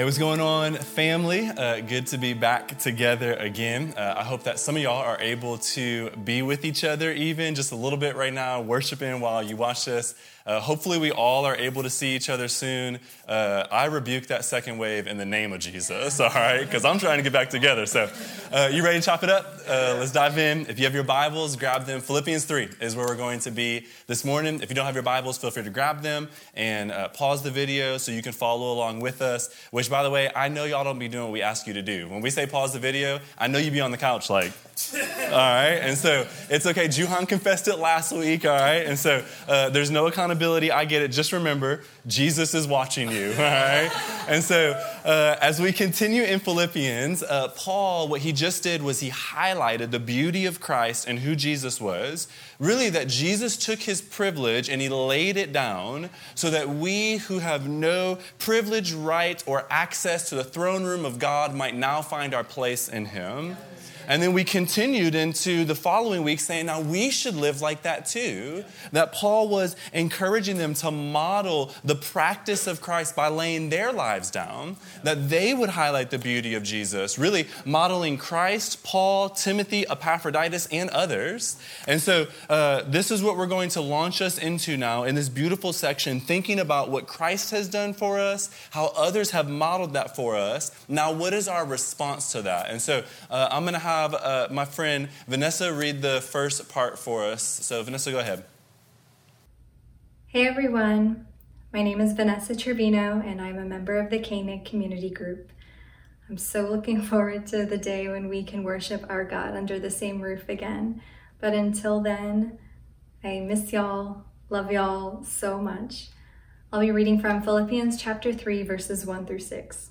Hey, what's going on, family? Uh, good to be back together again. Uh, I hope that some of y'all are able to be with each other, even just a little bit right now, worshiping while you watch this. Uh, hopefully, we all are able to see each other soon. Uh, I rebuke that second wave in the name of Jesus, all right? Because I'm trying to get back together. So, uh, you ready to chop it up? Uh, let's dive in. If you have your Bibles, grab them. Philippians 3 is where we're going to be this morning. If you don't have your Bibles, feel free to grab them and pause the video so you can follow along with us. Which, by the way, I know y'all don't be doing what we ask you to do. When we say pause the video, I know you be on the couch like, all right? And so it's okay. Juhan confessed it last week, all right? And so uh, there's no accountability. I get it. Just remember, Jesus is watching you, all right? And so uh, as we continue in Philippians, uh, Paul, what he just did was he highlighted the beauty of Christ and who Jesus was. Really, that Jesus took his privilege and he laid it down so that we who have no privilege, right, or access to the throne room of God might now find our place in him. And then we continued into the following week saying, now we should live like that too. That Paul was encouraging them to model the practice of Christ by laying their lives down, that they would highlight the beauty of Jesus, really modeling Christ, Paul, Timothy, Epaphroditus, and others. And so uh, this is what we're going to launch us into now in this beautiful section, thinking about what Christ has done for us, how others have modeled that for us. Now, what is our response to that? And so uh, I'm going to have have uh, my friend Vanessa read the first part for us. So, Vanessa, go ahead. Hey, everyone. My name is Vanessa Trevino, and I'm a member of the Koenig Community Group. I'm so looking forward to the day when we can worship our God under the same roof again. But until then, I miss y'all, love y'all so much. I'll be reading from Philippians chapter 3, verses 1 through 6.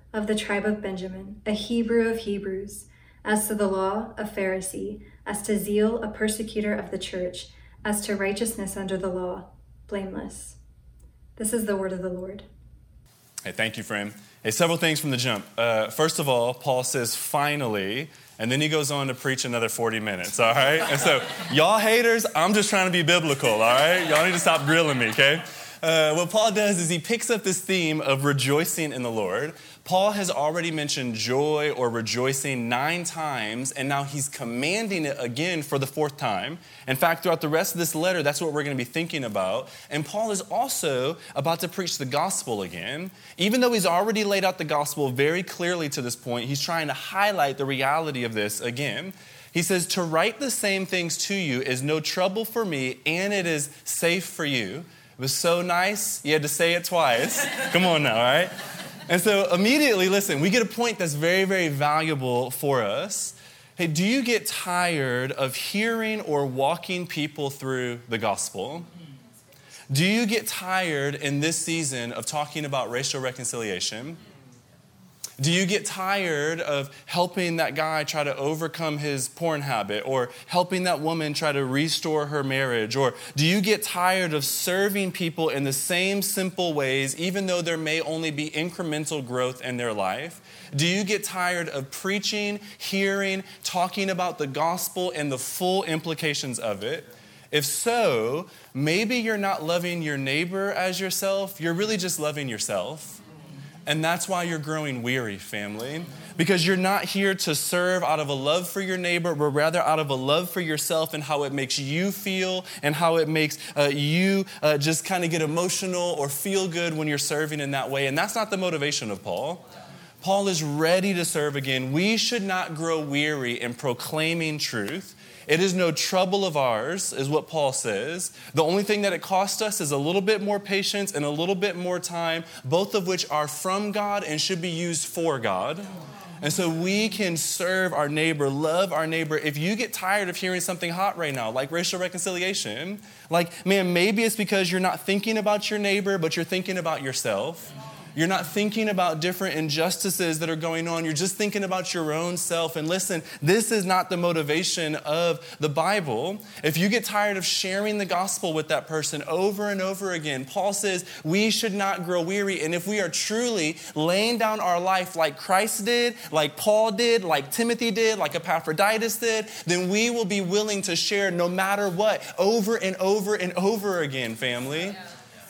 of the tribe of Benjamin, a Hebrew of Hebrews, as to the law, a Pharisee, as to zeal, a persecutor of the church, as to righteousness under the law, blameless. This is the word of the Lord. Hey, thank you, friend. Hey, several things from the jump. Uh, first of all, Paul says, finally, and then he goes on to preach another 40 minutes, all right? And so, y'all haters, I'm just trying to be biblical, all right? Y'all need to stop grilling me, okay? Uh, what Paul does is he picks up this theme of rejoicing in the Lord. Paul has already mentioned joy or rejoicing nine times, and now he's commanding it again for the fourth time. In fact, throughout the rest of this letter, that's what we're going to be thinking about. And Paul is also about to preach the gospel again. Even though he's already laid out the gospel very clearly to this point, he's trying to highlight the reality of this again. He says, To write the same things to you is no trouble for me, and it is safe for you. Was so nice, you had to say it twice. Come on now, all right? And so immediately, listen, we get a point that's very, very valuable for us. Hey, do you get tired of hearing or walking people through the gospel? Do you get tired in this season of talking about racial reconciliation? Do you get tired of helping that guy try to overcome his porn habit or helping that woman try to restore her marriage? Or do you get tired of serving people in the same simple ways, even though there may only be incremental growth in their life? Do you get tired of preaching, hearing, talking about the gospel and the full implications of it? If so, maybe you're not loving your neighbor as yourself, you're really just loving yourself. And that's why you're growing weary, family. Because you're not here to serve out of a love for your neighbor, but rather out of a love for yourself and how it makes you feel and how it makes uh, you uh, just kind of get emotional or feel good when you're serving in that way. And that's not the motivation of Paul. Paul is ready to serve again. We should not grow weary in proclaiming truth. It is no trouble of ours, is what Paul says. The only thing that it costs us is a little bit more patience and a little bit more time, both of which are from God and should be used for God. And so we can serve our neighbor, love our neighbor. If you get tired of hearing something hot right now, like racial reconciliation, like, man, maybe it's because you're not thinking about your neighbor, but you're thinking about yourself. You're not thinking about different injustices that are going on. You're just thinking about your own self. And listen, this is not the motivation of the Bible. If you get tired of sharing the gospel with that person over and over again, Paul says we should not grow weary. And if we are truly laying down our life like Christ did, like Paul did, like Timothy did, like Epaphroditus did, then we will be willing to share no matter what over and over and over again, family.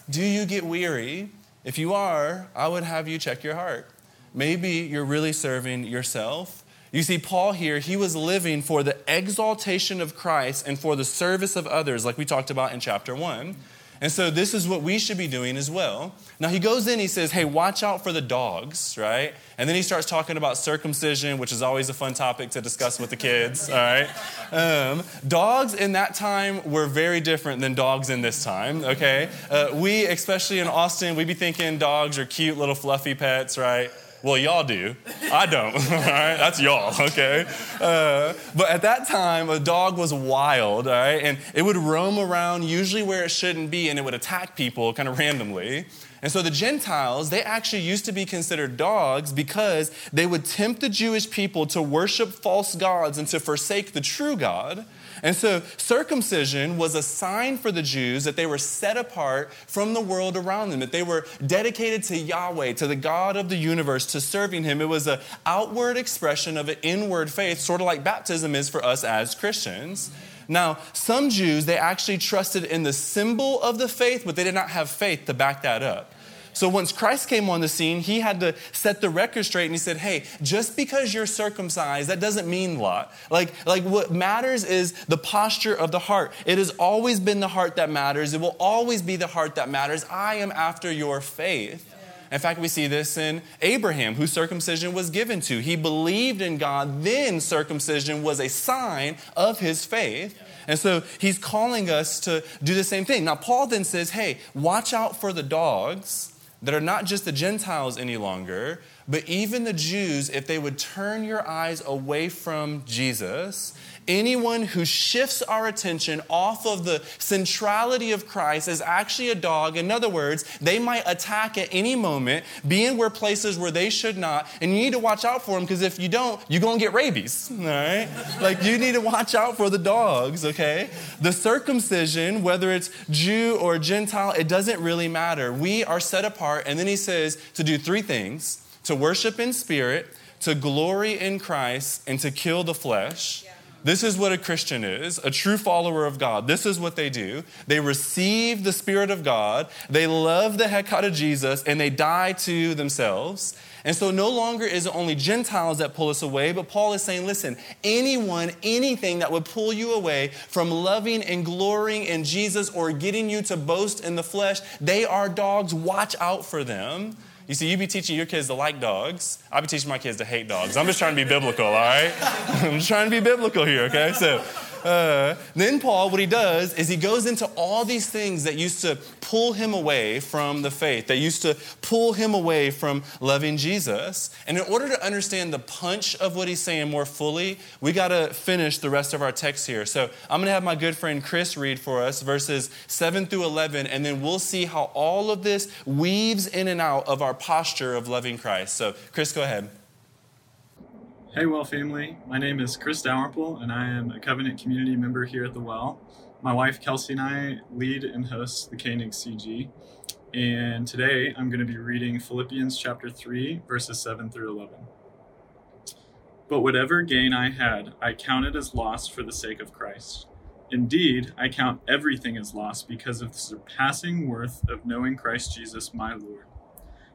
Do you get weary? If you are, I would have you check your heart. Maybe you're really serving yourself. You see, Paul here, he was living for the exaltation of Christ and for the service of others, like we talked about in chapter one. And so this is what we should be doing as well. Now he goes in, he says, Hey, watch out for the dogs, right? And then he starts talking about circumcision, which is always a fun topic to discuss with the kids, all right? Um, dogs in that time were very different than dogs in this time, okay? Uh, we, especially in Austin, we'd be thinking dogs are cute little fluffy pets, right? Well, y'all do. I don't. All right, that's y'all. Okay. Uh, but at that time, a dog was wild. All right, and it would roam around, usually where it shouldn't be, and it would attack people kind of randomly. And so the Gentiles, they actually used to be considered dogs because they would tempt the Jewish people to worship false gods and to forsake the true God. And so circumcision was a sign for the Jews that they were set apart from the world around them, that they were dedicated to Yahweh, to the God of the universe, to serving Him. It was an outward expression of an inward faith, sort of like baptism is for us as Christians. Now, some Jews, they actually trusted in the symbol of the faith, but they did not have faith to back that up. So once Christ came on the scene, he had to set the record straight and he said, Hey, just because you're circumcised, that doesn't mean a lot. Like, like what matters is the posture of the heart. It has always been the heart that matters. It will always be the heart that matters. I am after your faith. In fact, we see this in Abraham, whose circumcision was given to. He believed in God, then circumcision was a sign of his faith. And so he's calling us to do the same thing. Now, Paul then says, hey, watch out for the dogs that are not just the Gentiles any longer, but even the Jews, if they would turn your eyes away from Jesus, anyone who shifts our attention off of the centrality of Christ is actually a dog. In other words, they might attack at any moment, be in where places where they should not, and you need to watch out for them because if you don't, you're going to get rabies, all right? like you need to watch out for the dogs, okay? The circumcision, whether it's Jew or Gentile, it doesn't really matter. We are set apart, and then he says to do three things to worship in spirit, to glory in Christ, and to kill the flesh. Yeah. This is what a Christian is, a true follower of God. This is what they do. They receive the Spirit of God, they love the heck out of Jesus, and they die to themselves. And so no longer is it only Gentiles that pull us away, but Paul is saying, listen, anyone, anything that would pull you away from loving and glorying in Jesus or getting you to boast in the flesh, they are dogs. Watch out for them. You see, you be teaching your kids to like dogs. I be teaching my kids to hate dogs. I'm just trying to be biblical, all right? I'm just trying to be biblical here, okay? So, uh, then Paul, what he does is he goes into all these things that used to pull him away from the faith, that used to pull him away from loving Jesus. And in order to understand the punch of what he's saying more fully, we got to finish the rest of our text here. So I'm going to have my good friend Chris read for us verses 7 through 11, and then we'll see how all of this weaves in and out of our posture of loving Christ. So, Chris, go ahead. Hey, Well family. My name is Chris Dalrymple, and I am a Covenant community member here at the Well. My wife Kelsey and I lead and host the Koenig CG. And today I'm going to be reading Philippians chapter 3, verses 7 through 11. But whatever gain I had, I counted as loss for the sake of Christ. Indeed, I count everything as loss because of the surpassing worth of knowing Christ Jesus my Lord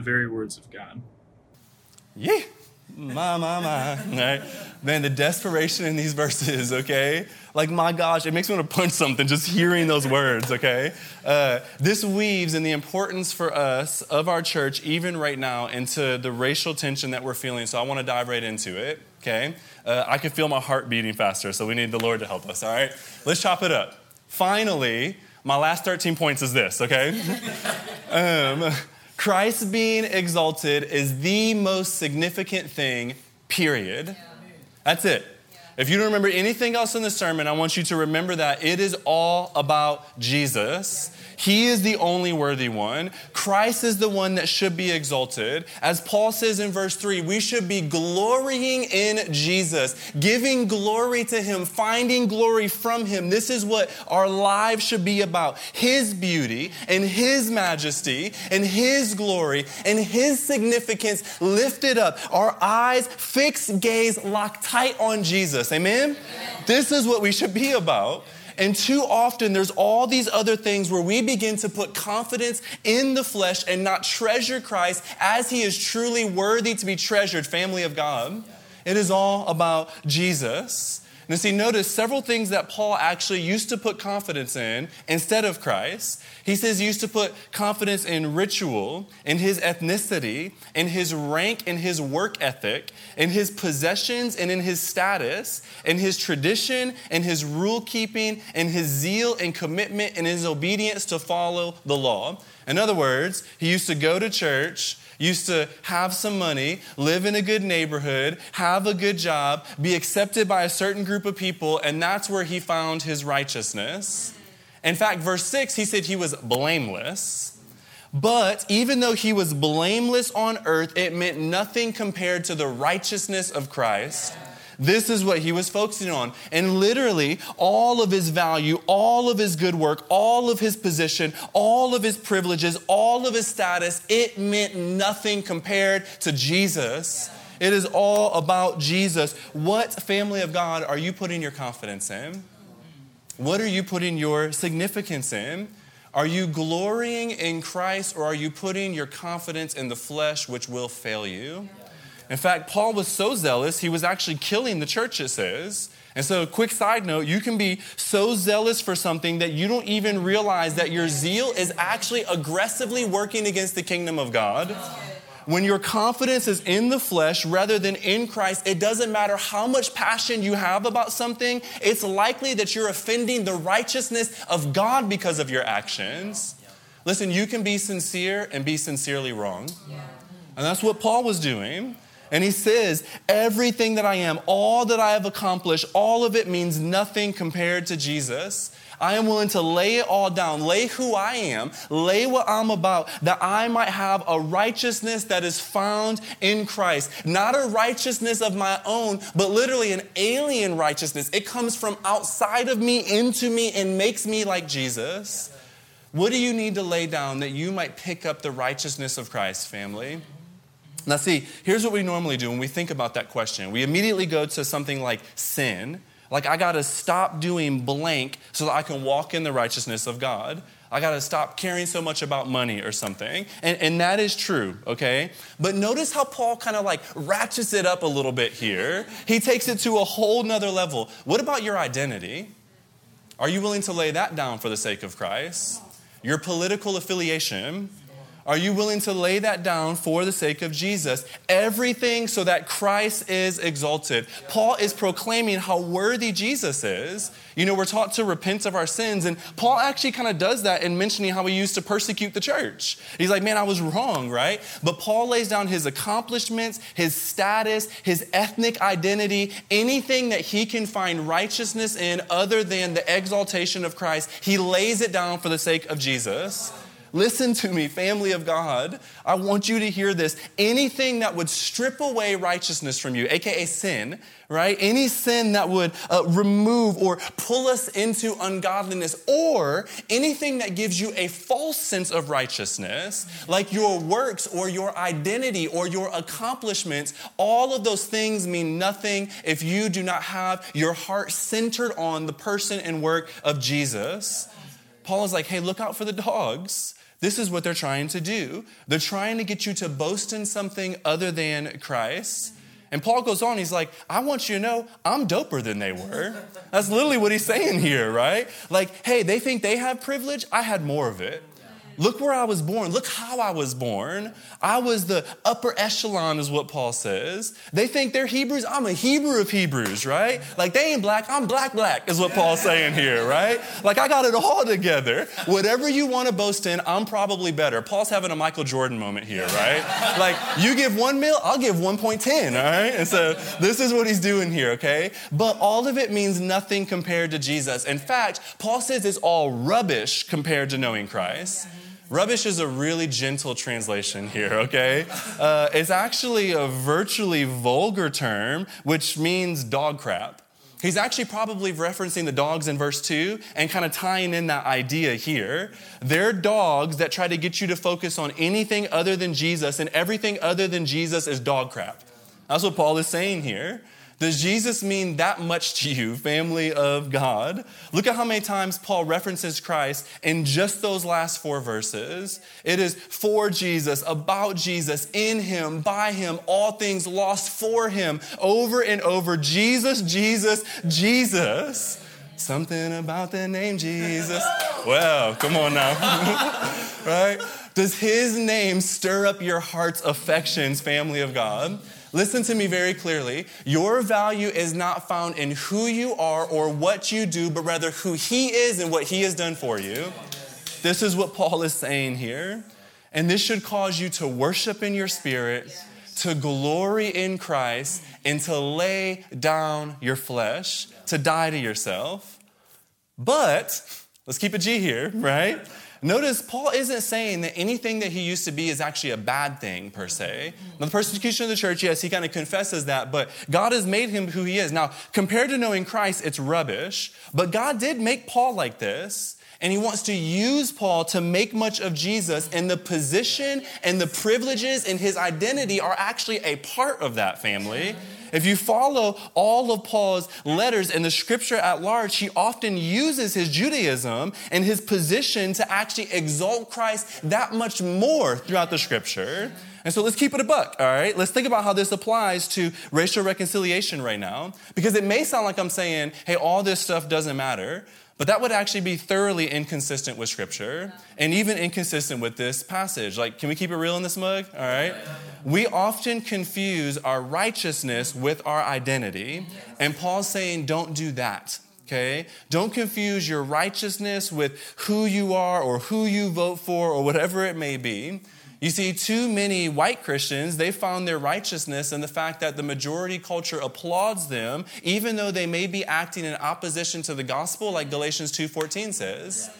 the very words of God. Yeah. My, my, my. Right? Man, the desperation in these verses, okay? Like, my gosh, it makes me want to punch something just hearing those words, okay? Uh, this weaves in the importance for us of our church, even right now, into the racial tension that we're feeling. So I want to dive right into it, okay? Uh, I can feel my heart beating faster, so we need the Lord to help us, all right? Let's chop it up. Finally, my last 13 points is this, okay? um, Christ being exalted is the most significant thing, period. That's it. If you don't remember anything else in the sermon, I want you to remember that it is all about Jesus. He is the only worthy one. Christ is the one that should be exalted. As Paul says in verse 3, we should be glorying in Jesus, giving glory to Him, finding glory from Him. This is what our lives should be about His beauty and His majesty and His glory and His significance lifted up. Our eyes, fixed gaze, locked tight on Jesus. Amen? Amen. This is what we should be about. And too often, there's all these other things where we begin to put confidence in the flesh and not treasure Christ as he is truly worthy to be treasured, family of God. It is all about Jesus. Now, see, notice several things that Paul actually used to put confidence in instead of Christ. He says he used to put confidence in ritual, in his ethnicity, in his rank, in his work ethic, in his possessions, and in his status, in his tradition, in his rule keeping, in his zeal and commitment, and his obedience to follow the law. In other words, he used to go to church used to have some money, live in a good neighborhood, have a good job, be accepted by a certain group of people, and that's where he found his righteousness. In fact, verse 6, he said he was blameless. But even though he was blameless on earth, it meant nothing compared to the righteousness of Christ. This is what he was focusing on. And literally, all of his value, all of his good work, all of his position, all of his privileges, all of his status, it meant nothing compared to Jesus. It is all about Jesus. What family of God are you putting your confidence in? What are you putting your significance in? Are you glorying in Christ or are you putting your confidence in the flesh, which will fail you? In fact, Paul was so zealous, he was actually killing the church, it says. And so, a quick side note you can be so zealous for something that you don't even realize that your zeal is actually aggressively working against the kingdom of God. When your confidence is in the flesh rather than in Christ, it doesn't matter how much passion you have about something, it's likely that you're offending the righteousness of God because of your actions. Listen, you can be sincere and be sincerely wrong. And that's what Paul was doing. And he says, Everything that I am, all that I have accomplished, all of it means nothing compared to Jesus. I am willing to lay it all down, lay who I am, lay what I'm about, that I might have a righteousness that is found in Christ. Not a righteousness of my own, but literally an alien righteousness. It comes from outside of me into me and makes me like Jesus. What do you need to lay down that you might pick up the righteousness of Christ, family? Now, see, here's what we normally do when we think about that question. We immediately go to something like sin, like I got to stop doing blank so that I can walk in the righteousness of God. I got to stop caring so much about money or something. And, and that is true, okay? But notice how Paul kind of like ratchets it up a little bit here. He takes it to a whole nother level. What about your identity? Are you willing to lay that down for the sake of Christ? Your political affiliation, are you willing to lay that down for the sake of Jesus? Everything so that Christ is exalted. Paul is proclaiming how worthy Jesus is. You know, we're taught to repent of our sins, and Paul actually kind of does that in mentioning how he used to persecute the church. He's like, man, I was wrong, right? But Paul lays down his accomplishments, his status, his ethnic identity, anything that he can find righteousness in other than the exaltation of Christ. He lays it down for the sake of Jesus. Listen to me, family of God. I want you to hear this. Anything that would strip away righteousness from you, aka sin, right? Any sin that would uh, remove or pull us into ungodliness, or anything that gives you a false sense of righteousness, like your works or your identity or your accomplishments, all of those things mean nothing if you do not have your heart centered on the person and work of Jesus. Paul is like, hey, look out for the dogs. This is what they're trying to do. They're trying to get you to boast in something other than Christ. And Paul goes on, he's like, I want you to know I'm doper than they were. That's literally what he's saying here, right? Like, hey, they think they have privilege. I had more of it. Look where I was born. Look how I was born. I was the upper echelon, is what Paul says. They think they're Hebrews. I'm a Hebrew of Hebrews, right? Like they ain't black. I'm black, black, is what Paul's saying here, right? Like I got it all together. Whatever you want to boast in, I'm probably better. Paul's having a Michael Jordan moment here, right? Like you give one mil, I'll give 1.10, all right? And so this is what he's doing here, okay? But all of it means nothing compared to Jesus. In fact, Paul says it's all rubbish compared to knowing Christ. Rubbish is a really gentle translation here, okay? Uh, it's actually a virtually vulgar term, which means dog crap. He's actually probably referencing the dogs in verse 2 and kind of tying in that idea here. They're dogs that try to get you to focus on anything other than Jesus, and everything other than Jesus is dog crap. That's what Paul is saying here. Does Jesus mean that much to you, family of God? Look at how many times Paul references Christ in just those last four verses. It is for Jesus, about Jesus, in Him, by Him, all things lost for Him, over and over. Jesus, Jesus, Jesus. Something about the name Jesus. Well, come on now. right? Does His name stir up your heart's affections, family of God? Listen to me very clearly. Your value is not found in who you are or what you do, but rather who He is and what He has done for you. This is what Paul is saying here. And this should cause you to worship in your spirit, to glory in Christ, and to lay down your flesh, to die to yourself. But, let's keep a G here, right? Notice Paul isn't saying that anything that he used to be is actually a bad thing per se. Now, the persecution of the church, yes, he kind of confesses that, but God has made him who he is. Now, compared to knowing Christ, it's rubbish, but God did make Paul like this. And he wants to use Paul to make much of Jesus, and the position and the privileges and his identity are actually a part of that family. If you follow all of Paul's letters and the scripture at large, he often uses his Judaism and his position to actually exalt Christ that much more throughout the scripture. And so let's keep it a buck, all right? Let's think about how this applies to racial reconciliation right now. Because it may sound like I'm saying, hey, all this stuff doesn't matter. But that would actually be thoroughly inconsistent with Scripture and even inconsistent with this passage. Like, can we keep it real in this mug? All right. We often confuse our righteousness with our identity. And Paul's saying, don't do that. Okay? Don't confuse your righteousness with who you are or who you vote for or whatever it may be. You see, too many white Christians, they found their righteousness in the fact that the majority culture applauds them, even though they may be acting in opposition to the gospel, like Galatians 2.14 says.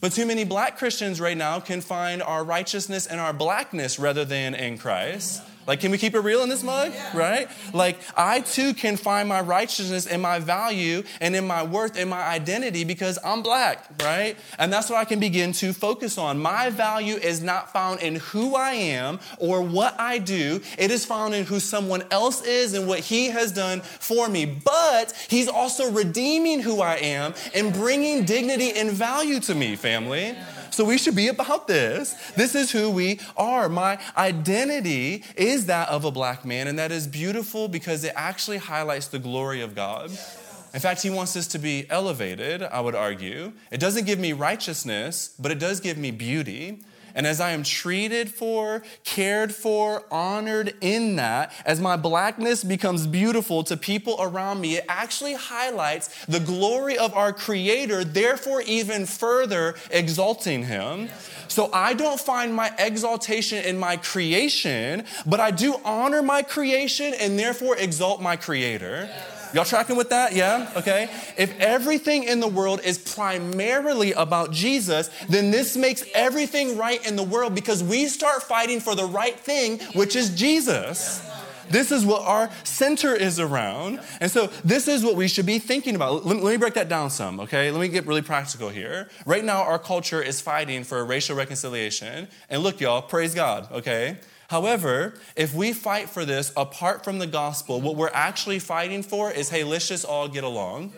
But too many black Christians right now can find our righteousness and our blackness rather than in Christ. Like, can we keep it real in this mug? Right? Like, I too can find my righteousness and my value and in my worth and my identity because I'm black, right? And that's what I can begin to focus on. My value is not found in who I am or what I do, it is found in who someone else is and what he has done for me. But he's also redeeming who I am and bringing dignity and value to me, family. So we should be about this. This is who we are. My identity is that of a black man, and that is beautiful because it actually highlights the glory of God. In fact, he wants us to be elevated, I would argue. It doesn't give me righteousness, but it does give me beauty. And as I am treated for, cared for, honored in that, as my blackness becomes beautiful to people around me, it actually highlights the glory of our Creator, therefore, even further exalting Him. So I don't find my exaltation in my creation, but I do honor my creation and therefore exalt my Creator. Y'all tracking with that? Yeah? Okay. If everything in the world is primarily about Jesus, then this makes everything right in the world because we start fighting for the right thing, which is Jesus. This is what our center is around. And so, this is what we should be thinking about. Let, me break that down some, okay? Let me get really practical here. Right now, our culture is fighting for racial reconciliation. And look, y'all, praise God, okay? However, if we fight for this apart from the gospel, what we're actually fighting for is hey, let's just all get along.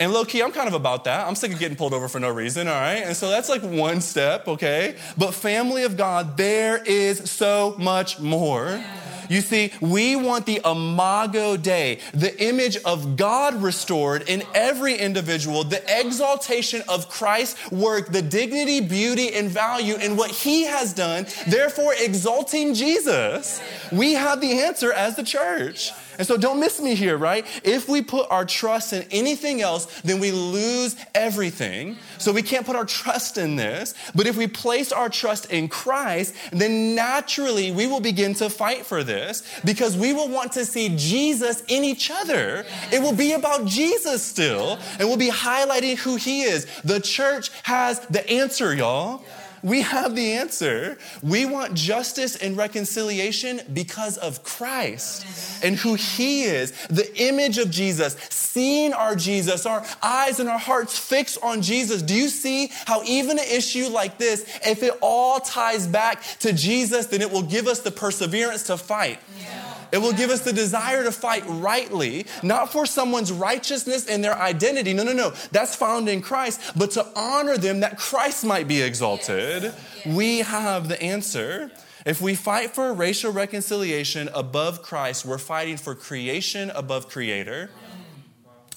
And low key, I'm kind of about that. I'm sick of getting pulled over for no reason, all right? And so that's like one step, okay? But family of God, there is so much more. You see, we want the imago Dei, the image of God restored in every individual, the exaltation of Christ's work, the dignity, beauty, and value in what he has done, therefore exalting Jesus. We have the answer as the church. And so don't miss me here, right? If we put our trust in anything else, then we lose everything. So we can't put our trust in this. But if we place our trust in Christ, then naturally we will begin to fight for this because we will want to see Jesus in each other. It will be about Jesus still, and we'll be highlighting who he is. The church has the answer, y'all. We have the answer. We want justice and reconciliation because of Christ and who He is, the image of Jesus, seeing our Jesus, our eyes and our hearts fixed on Jesus. Do you see how even an issue like this, if it all ties back to Jesus, then it will give us the perseverance to fight. Yeah. It will give us the desire to fight rightly, not for someone's righteousness and their identity. No, no, no. That's found in Christ, but to honor them that Christ might be exalted. Yes. Yes. We have the answer. If we fight for racial reconciliation above Christ, we're fighting for creation above creator.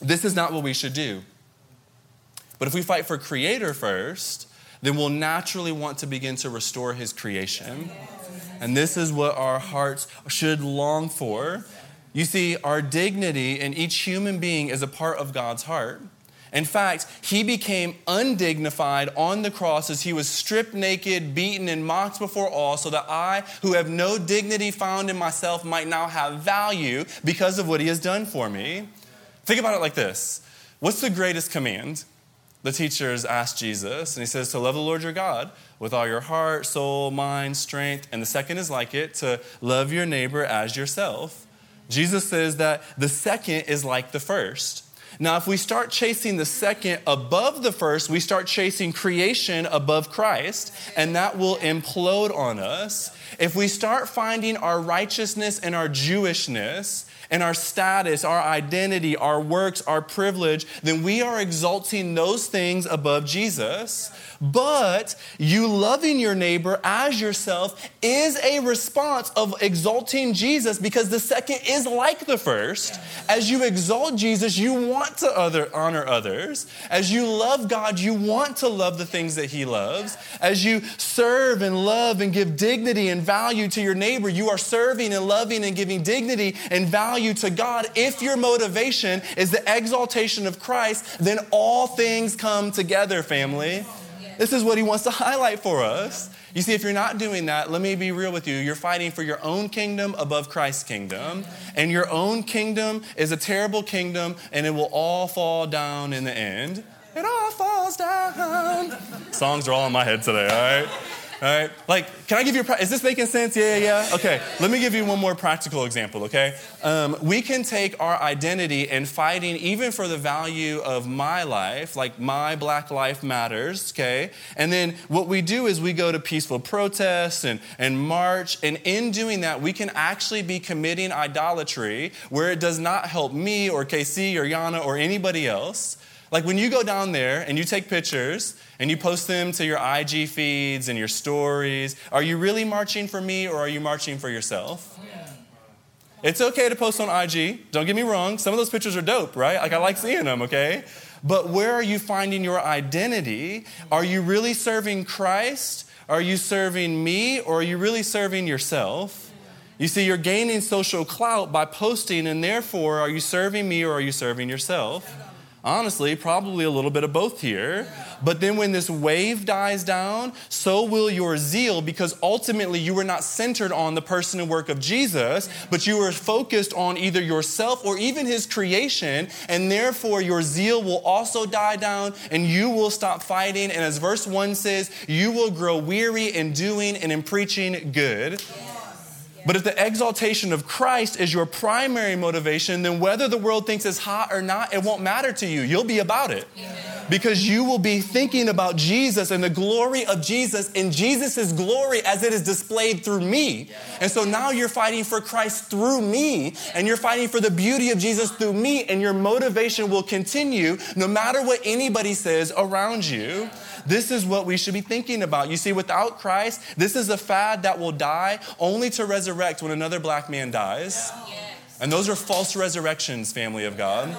This is not what we should do. But if we fight for creator first, then we'll naturally want to begin to restore his creation. And this is what our hearts should long for. You see, our dignity in each human being is a part of God's heart. In fact, he became undignified on the cross as he was stripped naked, beaten, and mocked before all, so that I, who have no dignity found in myself, might now have value because of what he has done for me. Think about it like this What's the greatest command? The teachers asked Jesus, and he says, To love the Lord your God with all your heart, soul, mind, strength. And the second is like it, to love your neighbor as yourself. Jesus says that the second is like the first. Now, if we start chasing the second above the first, we start chasing creation above Christ, and that will implode on us. If we start finding our righteousness and our Jewishness and our status, our identity, our works, our privilege, then we are exalting those things above Jesus. But you loving your neighbor as yourself is a response of exalting Jesus because the second is like the first. As you exalt Jesus, you want to other, honor others. As you love God, you want to love the things that He loves. As you serve and love and give dignity and value to your neighbor, you are serving and loving and giving dignity and value to God. If your motivation is the exaltation of Christ, then all things come together, family. This is what he wants to highlight for us. You see, if you're not doing that, let me be real with you. You're fighting for your own kingdom above Christ's kingdom. And your own kingdom is a terrible kingdom, and it will all fall down in the end. It all falls down. Songs are all in my head today, all right? All right? Like, can I give you a, is this making sense? Yeah, yeah, yeah. Okay, let me give you one more practical example, okay? Um, we can take our identity and fighting even for the value of my life, like my black life matters, okay? And then what we do is we go to peaceful protests and, and march, and in doing that, we can actually be committing idolatry where it does not help me or KC or Yana or anybody else. Like when you go down there and you take pictures and you post them to your IG feeds and your stories, are you really marching for me or are you marching for yourself? It's okay to post on IG. Don't get me wrong. Some of those pictures are dope, right? Like I like seeing them, okay? But where are you finding your identity? Are you really serving Christ? Are you serving me or are you really serving yourself? You see, you're gaining social clout by posting, and therefore, are you serving me or are you serving yourself? Honestly, probably a little bit of both here. But then when this wave dies down, so will your zeal because ultimately you were not centered on the person and work of Jesus, but you were focused on either yourself or even his creation. And therefore, your zeal will also die down and you will stop fighting. And as verse 1 says, you will grow weary in doing and in preaching good. Yeah. But if the exaltation of Christ is your primary motivation, then whether the world thinks it's hot or not, it won't matter to you. You'll be about it. Because you will be thinking about Jesus and the glory of Jesus and Jesus' glory as it is displayed through me. And so now you're fighting for Christ through me, and you're fighting for the beauty of Jesus through me, and your motivation will continue no matter what anybody says around you. This is what we should be thinking about. You see, without Christ, this is a fad that will die only to resurrect when another black man dies. And those are false resurrections, family of God.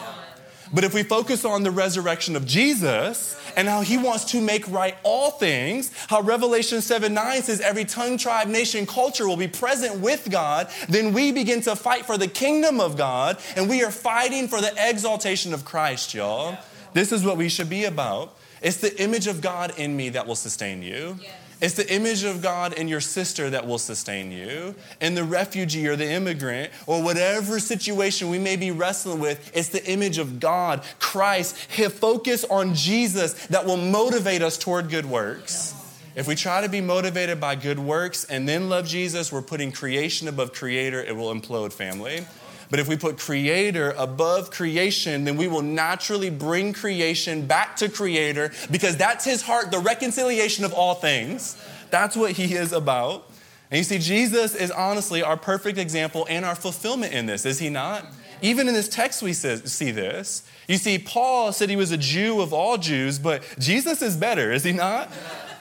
But if we focus on the resurrection of Jesus and how he wants to make right all things, how Revelation 7 9 says every tongue, tribe, nation, culture will be present with God, then we begin to fight for the kingdom of God and we are fighting for the exaltation of Christ, y'all. This is what we should be about. It's the image of God in me that will sustain you. It's the image of God in your sister that will sustain you, in the refugee or the immigrant, or whatever situation we may be wrestling with. It's the image of God, Christ, His focus on Jesus that will motivate us toward good works. If we try to be motivated by good works and then love Jesus, we're putting creation above creator, it will implode, family. But if we put creator above creation, then we will naturally bring creation back to creator because that's his heart, the reconciliation of all things. That's what he is about. And you see, Jesus is honestly our perfect example and our fulfillment in this, is he not? Even in this text, we see this. You see, Paul said he was a Jew of all Jews, but Jesus is better, is he not?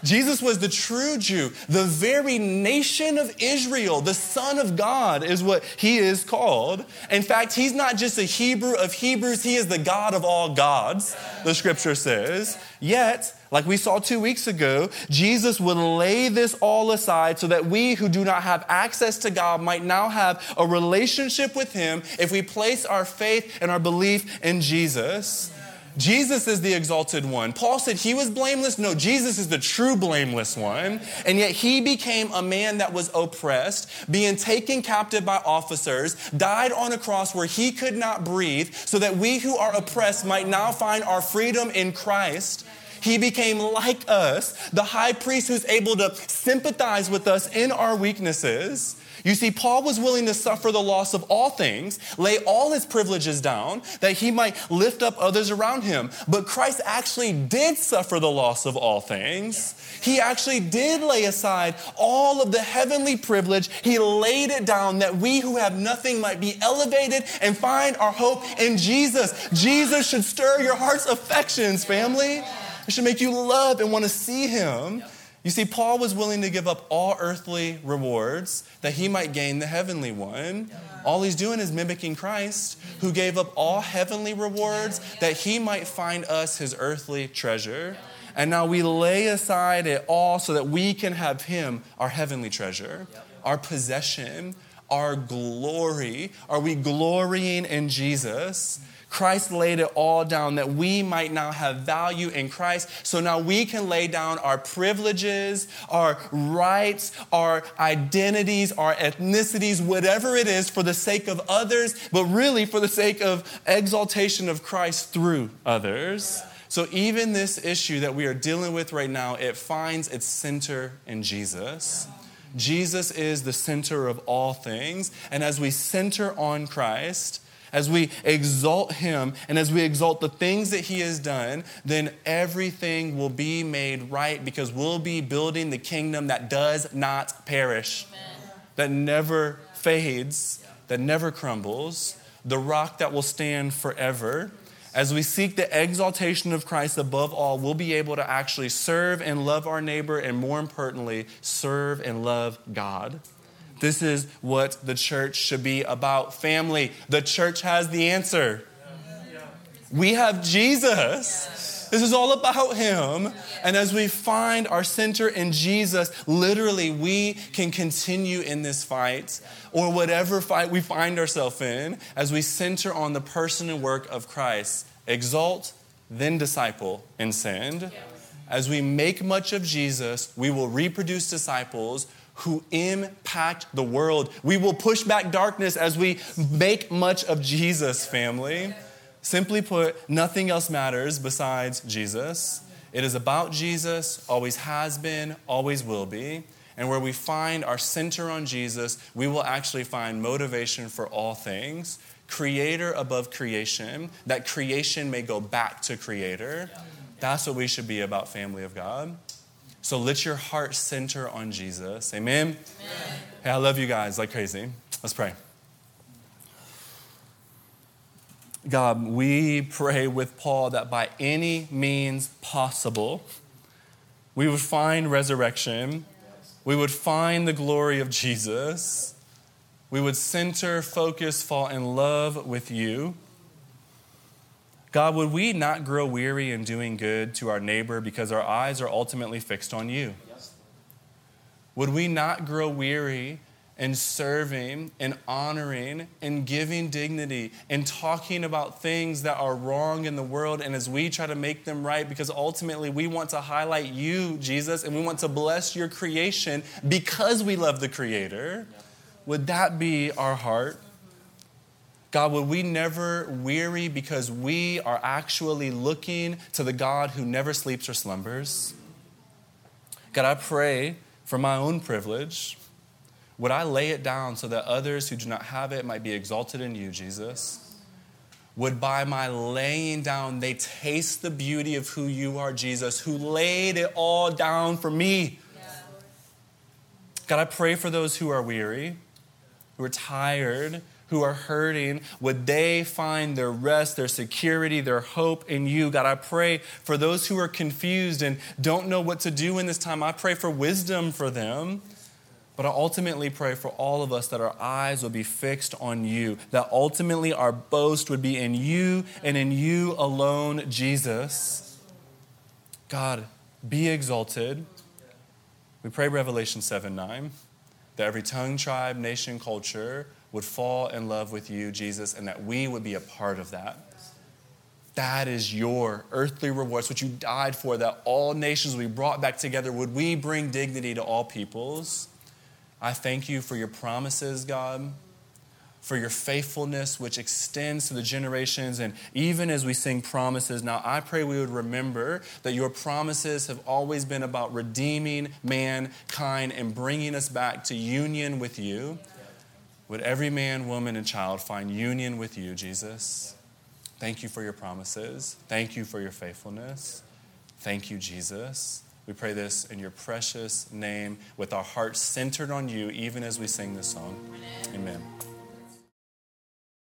Jesus was the true Jew, the very nation of Israel, the Son of God is what he is called. In fact, he's not just a Hebrew of Hebrews, he is the God of all gods, the scripture says. Yet, like we saw two weeks ago, Jesus would lay this all aside so that we who do not have access to God might now have a relationship with him if we place our faith and our belief in Jesus. Jesus is the exalted one. Paul said he was blameless. No, Jesus is the true blameless one. And yet he became a man that was oppressed, being taken captive by officers, died on a cross where he could not breathe, so that we who are oppressed might now find our freedom in Christ. He became like us, the high priest who's able to sympathize with us in our weaknesses. You see, Paul was willing to suffer the loss of all things, lay all his privileges down, that he might lift up others around him. But Christ actually did suffer the loss of all things. He actually did lay aside all of the heavenly privilege. He laid it down that we who have nothing might be elevated and find our hope in Jesus. Jesus should stir your heart's affections, family. It should make you love and want to see him. You see, Paul was willing to give up all earthly rewards that he might gain the heavenly one. All he's doing is mimicking Christ, who gave up all heavenly rewards that he might find us his earthly treasure. And now we lay aside it all so that we can have him, our heavenly treasure, our possession, our glory. Are we glorying in Jesus? Christ laid it all down that we might now have value in Christ. So now we can lay down our privileges, our rights, our identities, our ethnicities, whatever it is, for the sake of others, but really for the sake of exaltation of Christ through others. So even this issue that we are dealing with right now, it finds its center in Jesus. Jesus is the center of all things. And as we center on Christ, as we exalt him and as we exalt the things that he has done, then everything will be made right because we'll be building the kingdom that does not perish, Amen. that never fades, that never crumbles, the rock that will stand forever. As we seek the exaltation of Christ above all, we'll be able to actually serve and love our neighbor, and more importantly, serve and love God. This is what the church should be about. Family, the church has the answer. We have Jesus. This is all about Him. And as we find our center in Jesus, literally, we can continue in this fight or whatever fight we find ourselves in as we center on the person and work of Christ. Exalt, then disciple, and send. As we make much of Jesus, we will reproduce disciples who impact the world. We will push back darkness as we make much of Jesus, family. Simply put, nothing else matters besides Jesus. It is about Jesus, always has been, always will be. And where we find our center on Jesus, we will actually find motivation for all things. Creator above creation, that creation may go back to Creator. That's what we should be about, family of God. So let your heart center on Jesus. Amen? Amen? Hey, I love you guys like crazy. Let's pray. God, we pray with Paul that by any means possible, We would find resurrection. We would find the glory of Jesus. We would center, focus, fall in love with you. God, would we not grow weary in doing good to our neighbor because our eyes are ultimately fixed on you? Would we not grow weary in serving and honoring and giving dignity and talking about things that are wrong in the world and as we try to make them right because ultimately we want to highlight you, Jesus, and we want to bless your creation because we love the Creator? Would that be our heart? God, would we never weary because we are actually looking to the God who never sleeps or slumbers? God, I pray for my own privilege. Would I lay it down so that others who do not have it might be exalted in you, Jesus? Would by my laying down they taste the beauty of who you are, Jesus, who laid it all down for me? God, I pray for those who are weary, who are tired, who are hurting, would they find their rest, their security, their hope in you? God, I pray for those who are confused and don't know what to do in this time. I pray for wisdom for them. But I ultimately pray for all of us that our eyes will be fixed on you, that ultimately our boast would be in you and in you alone, Jesus. God, be exalted. We pray Revelation 7 9, that every tongue, tribe, nation, culture would fall in love with you, Jesus, and that we would be a part of that. That is your earthly rewards, what you died for, that all nations be brought back together. Would we bring dignity to all peoples? I thank you for your promises, God, for your faithfulness, which extends to the generations. And even as we sing promises, now I pray we would remember that your promises have always been about redeeming mankind and bringing us back to union with you. Would every man, woman, and child find union with you, Jesus? Thank you for your promises. Thank you for your faithfulness. Thank you, Jesus. We pray this in your precious name with our hearts centered on you, even as we sing this song. Amen.